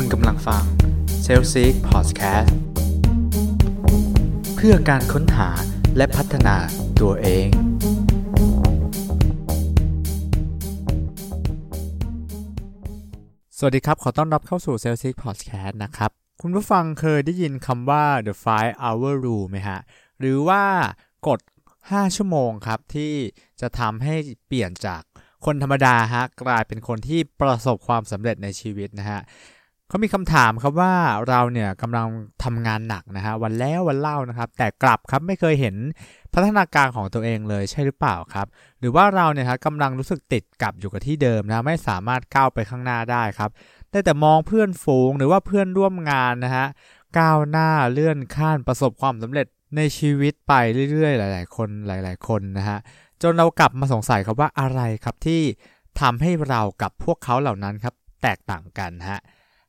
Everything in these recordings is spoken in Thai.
คุณกำลังฟัง s a l s eek Podcast เพื่อการค้นหาและพัฒนาตัวเอง สวัสดีครับ ขอต้อนรับเข้าสู่ s a l s eek Podcast นะครับ คุณผู้ฟังเคยได้ยินคำว่า the five hour rule ไหมฮะ หรือว่ากฎ 5 ชั่วโมงครับ ที่จะทำให้เปลี่ยนจากคนธรรมดาฮะกลายเป็นคนที่ประสบความสำเร็จในชีวิตนะฮะ เขามีคำถามครับว่าเราเนี่ยกำลังทำงานหนักนะฮะวันแล้ววันเล่านะครับ แต่กลับครับไม่เคยเห็นพัฒนาการของตัวเองเลยใช่หรือเปล่าครับ หรือว่าเราเนี่ยครับกำลังรู้สึกติดกับอยู่กับที่เดิมนะไม่สามารถก้าวไปข้างหน้าได้ครับได้แต่มองเพื่อนฝูงหรือว่าเพื่อนร่วมงานนะฮะก้าวหน้าเลื่อนขั้นประสบความสำเร็จในชีวิตไปเรื่อยๆ หลาย ๆ คนหลาย ๆ คนนะฮะจนเรากลับมาสงสัยครับว่าอะไรครับที่ทำให้เรากับพวกเขาเหล่านั้นครับแตกต่างกันฮะจ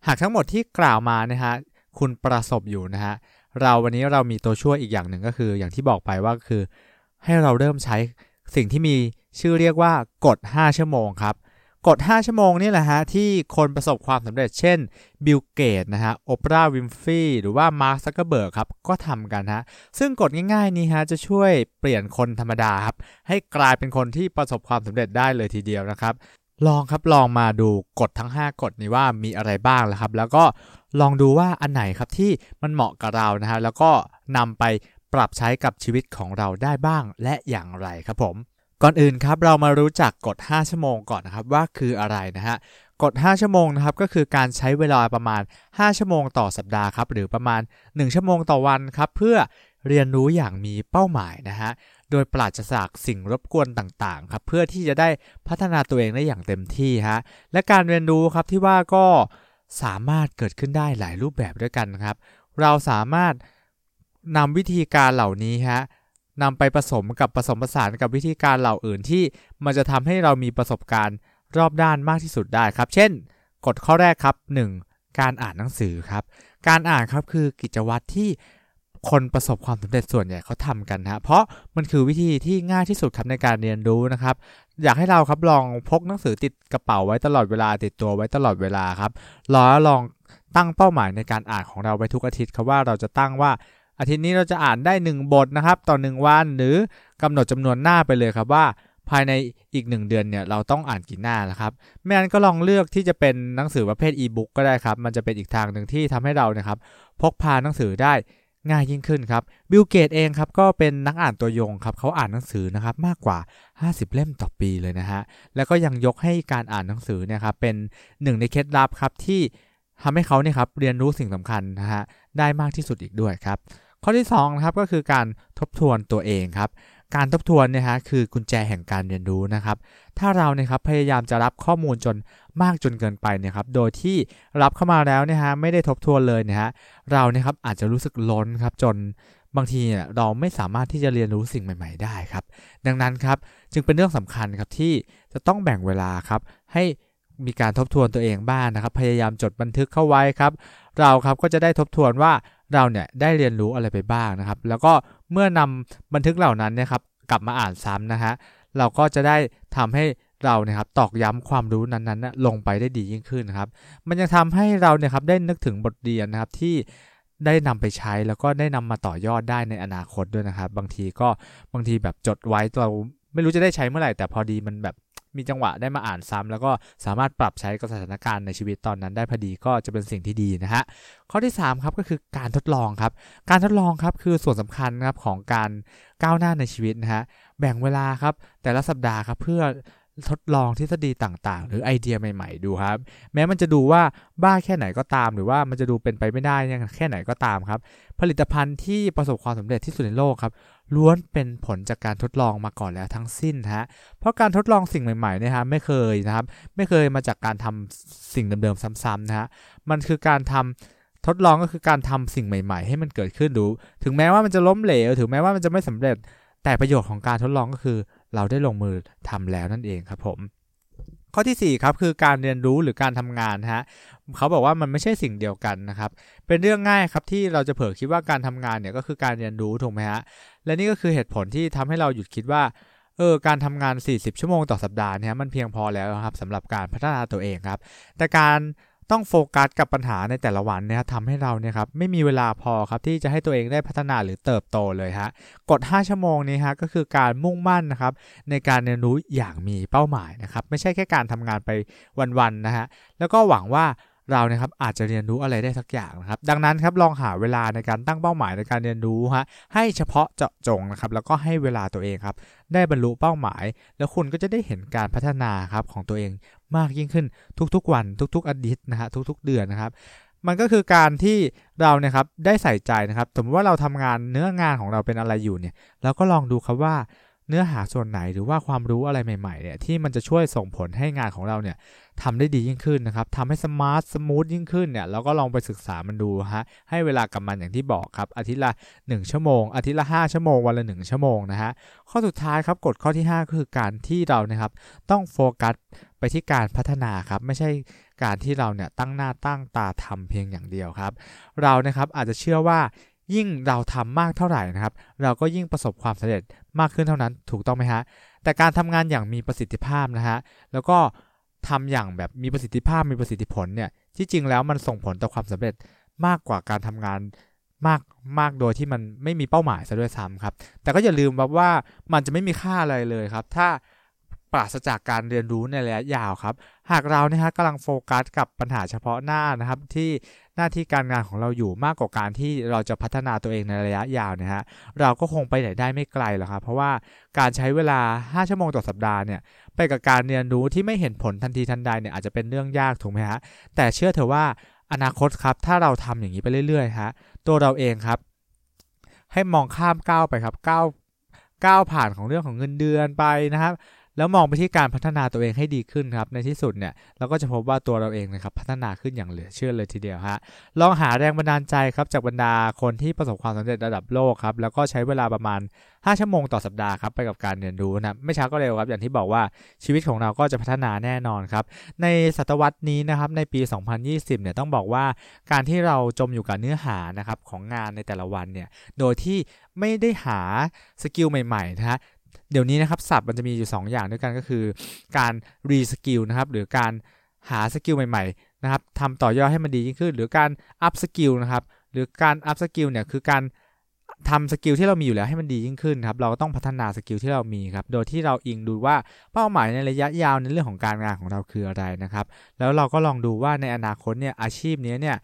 ากทั้งหมดที่กล่าวมานะฮะคุณประสบอยู่นะฮะเราวันนี้เรามีตัวช่วยอีกอย่างหนึ่งก็คือ อย่างที่บอกไปว่าคือ ให้เราเริ่มใช้สิ่งที่มีชื่อเรียกว่ากฎ 5 ชั่วโมงครับกฎ 5 ชั่วโมงนี่แหละฮะ ที่คนประสบความสำเร็จเช่นบิลเกตส์นะฮะโอปราห์วินฟรีย์หรือว่ามาร์คซักเกอร์เบิร์กครับ ก็ทำกันฮะ ซึ่งกฎง่ายๆนี้ฮะ จะช่วยเปลี่ยนคนธรรมดาครับ ให้กลายเป็นคนที่ประสบความสำเร็จได้เลยทีเดียวนะครับ ลองครับลองมาดูกฎทั้ง 5 กฎนี้ว่ามีอะไรบ้างแล้วครับ แล้วก็ลองดูว่าอันไหนครับที่มันเหมาะกับเรานะฮะแล้วก็นำไปปรับใช้กับชีวิตของเราได้บ้างและอย่างไรครับผม ก่อนอื่นครับเรามารู้จักกฎ 5 ชั่วโมงก่อนนะครับว่าคืออะไรนะฮะกฎ 5 ชั่วโมงนะครับก็คือการใช้เวลาประมาณ 5 ชั่วโมงต่อสัปดาห์ครับหรือประมาณ 1 ชั่วโมงต่อวันครับเพื่อ เรียนรู้อย่างมีเป้าหมายนะฮะ โดยปราศจากสิ่งรบกวนต่างๆครับ เพื่อที่จะได้พัฒนาตัวเองได้อย่างเต็มที่ฮะ และการเรียนรู้ครับที่ว่าก็สามารถเกิดขึ้นได้หลายรูปแบบด้วยกันครับ เราสามารถนำวิธีการเหล่านี้ฮะนำไปผสมกับผสมผสานกับวิธีการเหล่าอื่นที่มันจะทำให้เรามีประสบการณ์รอบด้านมากที่สุดได้ครับ เช่น กฎข้อแรกครับ 1. การอ่านหนังสือครับ การอ่านครับคือกิจวัตรที่ คนประสบความสำเร็จส่วนใหญ่เขาทำกันนะเพราะมันคือวิธีที่ง่ายที่สุดครับในการเรียนรู้นะครับ อยากให้เราครับลองพกหนังสือติดกระเป๋าไว้ตลอดเวลาติดตัวไว้ตลอดเวลาครับรอลองตั้งเป้าหมายในการอ่านของเราไว้ทุกอาทิตย์ครับว่าเราจะตั้งว่าอาทิตย์นี้เราจะอ่านได้ 1 บทนะครับต่อ 1 วันหรือกำหนดจำนวนหน้าไปเลยครับว่าภายในอีก 1 เดือนเนี่ยเราต้องอ่านกี่หน้านะครับไม่งั้นก็ลองเลือกที่จะเป็นหนังสือประเภทอีบุ๊กก็ได้ครับ มันจะเป็นอีกทางหนึ่งที่ทำให้เรานะครับพกพาหนังสือได้ ง่ายยิ่งขึ้นครับบิลเกตส์เองครับก็เป็นนักอ่านตัวยงครับเขาอ่านหนังสือนะครับมากกว่า 50 เล่มต่อปีเลยนะฮะแล้วก็ยังยกให้การอ่านหนังสือเนี่ยครับเป็นหนึ่งในเคล็ดลับครับที่ทำให้เขาเนี่ยครับเรียนรู้สิ่งสำคัญนะฮะได้มากที่สุดอีกด้วยครับข้อที่2นะครับก็คือการทบทวนตัวเองครับ การทบทวนเนี่ยฮะคือกุญแจแห่งการเรียนรู้นะครับ ถ้าเราเนี่ยครับพยายามจะรับข้อมูลจนมากจนเกินไปเนี่ยครับ โดยที่รับเข้ามาแล้วเนี่ยฮะไม่ได้ทบทวนเลยเนี่ยฮะเราเนี่ยครับอาจจะรู้สึกล้นครับจนบางทีเนี่ยเราไม่สามารถที่จะเรียนรู้สิ่งใหม่ ๆ ได้ครับ ดังนั้นครับจึงเป็นเรื่องสำคัญครับที่จะต้องแบ่งเวลาครับให้มีการทบทวนตัวเองบ้างนนะครับ พยายามจดบันทึกเข้าไว้ครับ เราครับก็จะได้ทบทวนว่า เราเนี่ยได้เรียนรู้อะไรไปบ้างนะครับ แล้วก็เมื่อนำบันทึกเหล่านั้นเนะครับกลับมาอ่านซ้ำนะฮะเราก็จะได้ทำให้เราเนี่ยครับตอกย้ำความรู้นั้นๆลงไปได้ดียิ่งขึ้นนะครับ มันยังทำให้เราเนี่ยครับได้นึกถึงบทเรียนนะครับที่ได้นำไปใช้แล้วก็ได้นำมาต่อยอดได้ในอนาคตด้วยนะครับ บางทีก็บางทีแบบจดไว้เราไม่รู้จะได้ใช้เมื่อไหร่แต่พอดีมันแบบ มีจังหวะได้มาอ่านซ้ำแล้วก็สามารถปรับใช้กับสถานการณ์ในชีวิตตอนนั้นได้พอดีก็จะเป็นสิ่งที่ดีนะฮะข้อที่3ครับก็คือการทดลองครับ การทดลองครับคือส่วนสำคัญครับของการก้าวหน้าในชีวิตนะฮะแบ่งเวลาครับแต่ละสัปดาห์ครับเพื่อทดลองทฤษฎีต่างๆ หรือไอเดียใหม่ ๆ ดูครับ แม้มันจะดูว่าบ้าแค่ไหนก็ตาม หรือว่ามันจะดูเป็นไปไม่ได้แค่ไหนก็ตามครับ ผลิตภัณฑ์ที่ประสบความสำเร็จที่สุดในโลกครับล้วนเป็นผลจากการทดลองมาก่อนแล้วทั้งสิ้นฮะเพราะการทดลองสิ่งใหม่ๆเนี่ยฮะไม่เคยนะครับ ไม่เคยมาจากการทำสิ่งเดิมๆซ้ำๆนะฮะมันคือการทำทดลองก็คือการทำสิ่งใหม่ ๆ ให้มันเกิดขึ้นดู ถึงแม้ว่ามันจะล้มเหลว ถึงแม้ว่ามันจะไม่สำเร็จ แต่ประโยชน์ของการทดลองก็คือ เราได้ลงมือทำแล้วนั่นเองครับผม ข้อที่4ครับคือการเรียนรู้หรือการทำงานฮะเขาบอกว่ามันไม่ใช่สิ่งเดียวกันนะครับ เป็นเรื่องง่ายครับที่เราจะเผลอคิดว่าการทำงานเนี่ยก็คือการเรียนรู้ถูกไหมฮะและนี่ก็คือเหตุผลที่ทำให้เราหยุดคิดว่าเออการทำงาน 40 ชั่วโมงต่อสัปดาห์เนี่ยมันเพียงพอแล้วครับสำหรับการพัฒนาตัวเองครับ แต่การ ต้องโฟกัสกับปัญหาในแต่ละวันเนี่ยทำให้เราเนี่ยครับไม่มีเวลาพอครับที่จะให้ตัวเองได้พัฒนาหรือเติบโตเลยฮะกด 5 ชั่วโมงนี้ฮะก็คือการมุ่งมั่นนะครับในการเรียนรู้อย่างมีเป้าหมายนะครับไม่ใช่แค่การทำงานไปวันๆนะฮะแล้วก็หวังว่าเราเนะครับอาจจะเรียนรู้อะไรได้สักอย่างนะครับดังนั้นครับลองหาเวลาในการตั้งเป้าหมายในการเรียนรู้ฮะให้เฉพาะเจาะจงนะครับแล้วก็ให้เวลาตัวเองครับได้บรรลุเป้าหมาย แล้วคุณก็จะได้เห็นการพัฒนาครับของตัวเอง มากยิ่งขึ้นทุกๆวันทุก ๆอาทิตย์นะฮะทุก ๆ เดือนนะครับ มันก็คือการที่เราเนี่ยครับได้ใส่ใจนะครับ สมมติว่าเราทำงานเนื้องานของเราเป็นอะไรอยู่เนี่ย เราก็ลองดูครับว่า เนื้อหาส่วนไหนหรือว่าความรู้อะไรใหม่ๆเนี่ยที่มันจะช่วยส่งผลให้งานของเราเนี่ยทำได้ดียิ่งขึ้นนะครับทำให้ smart smooth ยิ่งขึ้นเนี่ยเราก็ลองไปศึกษามันดูฮะให้เวลากับมันอย่างที่บอกครับอาทิตย์ละ 1 ชั่วโมง อาทิตย์ละ 5 ชั่วโมงวันละ 1 ชั่วโมงนะฮะข้อสุดท้ายครับกฎข้อที่ 5 คือการที่เรานะครับต้องโฟกัสไปที่การพัฒนาครับไม่ใช่การที่เราเนี่ยตั้งหน้าตั้งตาทำเพียงอย่างเดียวครับ เรานะครับอาจจะเชื่อว่า ยิ่งเราทำมากเท่าไหร่นะครับ เราก็ยิ่งประสบความสำเร็จมากขึ้นเท่านั้นถูกต้องไหมฮะ แต่การทำงานอย่างมีประสิทธิภาพนะฮะ แล้วก็ทำอย่างแบบมีประสิทธิภาพมีประสิทธิผลเนี่ย ที่จริงแล้วมันส่งผลต่อความสำเร็จมากกว่าการทำงานมากมากโดยที่มันไม่มีเป้าหมายซะด้วยซ้ำครับ แต่ก็อย่าลืมว่ามันจะไม่มีค่าอะไรเลยครับ ถ้า ปราศจากการเรียนรู้ในระยะยาวครับ หากเราเนี่ยฮะกำลังโฟกัสกับปัญหาเฉพาะหน้านะครับ ที่หน้าที่การงานของเราอยู่มากกว่าการที่เราจะพัฒนาตัวเองในระยะยาวนะฮะเราก็คงไปไหนได้ไม่ไกลหรอกครับ เพราะว่าการใช้เวลา 5 ชั่วโมงต่อสัปดาห์เนี่ยไปกับการเรียนรู้ที่ไม่เห็นผลทันทีทันใดเนี่ยอาจจะเป็นเรื่องยากถูกไหมฮะแต่เชื่อเถอะว่าอนาคตครับถ้าเราทำอย่างนี้ไปเรื่อยๆฮะตัวเราเองครับ ให้มองข้ามก้าวไปครับก้าวก้าวผ่านของเรื่องของเงินเดือนไปนะครับ แล้วมองไปที่การพัฒนาตัวเองให้ดีขึ้นครับ ในที่สุดเนี่ยเราก็จะพบว่าตัวเราเองนะครับพัฒนาขึ้นอย่างเหลือเชื่อเลยทีเดียวฮะลองหาแรงบันดาลใจครับจากบรรดาคนที่ประสบความสำเร็จระดับโลกครับแล้วก็ใช้เวลาประมาณ 5 ชั่วโมงต่อสัปดาห์ครับไปกับการเรียนรู้นะไม่ช้าก็เร็วครับอย่างที่บอกว่าชีวิตของเราก็จะพัฒนาแน่นอนครับในศตวรรษนี้นะครับในปี 2020เนี่ยต้องบอกว่าการที่เราจมอยู่กับเนื้อหานะครับของงานในแต่ละวันเนี่ยโดยที่ไม่ได้หา skill ใหม่ๆนะฮะ เดี๋ยวนี้นะครับศัพท์มันจะมีอยู่ 2 อย่างด้วยกันก็คือ การ reskill นะครับหรือการหา skill ใหม่ๆนะครับทำต่อยอดให้มันดียิ่งขึ้น หรือการ upskill นะครับหรือการ upskill เนี่ยคือการทำ skill ที่เรามีอยู่แล้วให้มันดียิ่งขึ้นครับเราก็ต้องพัฒนา skill ที่เรามีครับโดยที่เราอิงดูว่าเป้าหมายในระยะยาวในเรื่องของการงานของเราคืออะไรนะครับแล้วเราก็ลองดูว่าในอนาคตเนี่ยอาชีพนี้เนี่ย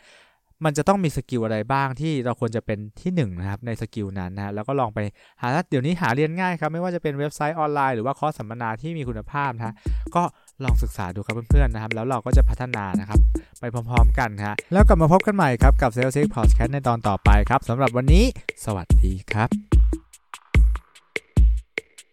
มันจะต้องมี skill อะไรบ้างที่เราควรจะเป็นที่ 1 นะครับใน skill นั้นนะแล้วก็ลองไปหาเดี๋ยวนี้หาเรียนง่ายครับ ไม่ว่าจะเป็นเว็บไซต์ออนไลน์หรือว่าคอร์สสัมมนาที่มีคุณภาพนะก็ลองศึกษาดูครับเพื่อนๆนะครับ แล้วเราก็จะพัฒนานะครับ ไปพร้อมๆกันฮะแล้วกลับมาพบกันใหม่ครับกับ Sales X Podcast ในตอนต่อไปครับสำหรับวันนี้ สวัสดีครับ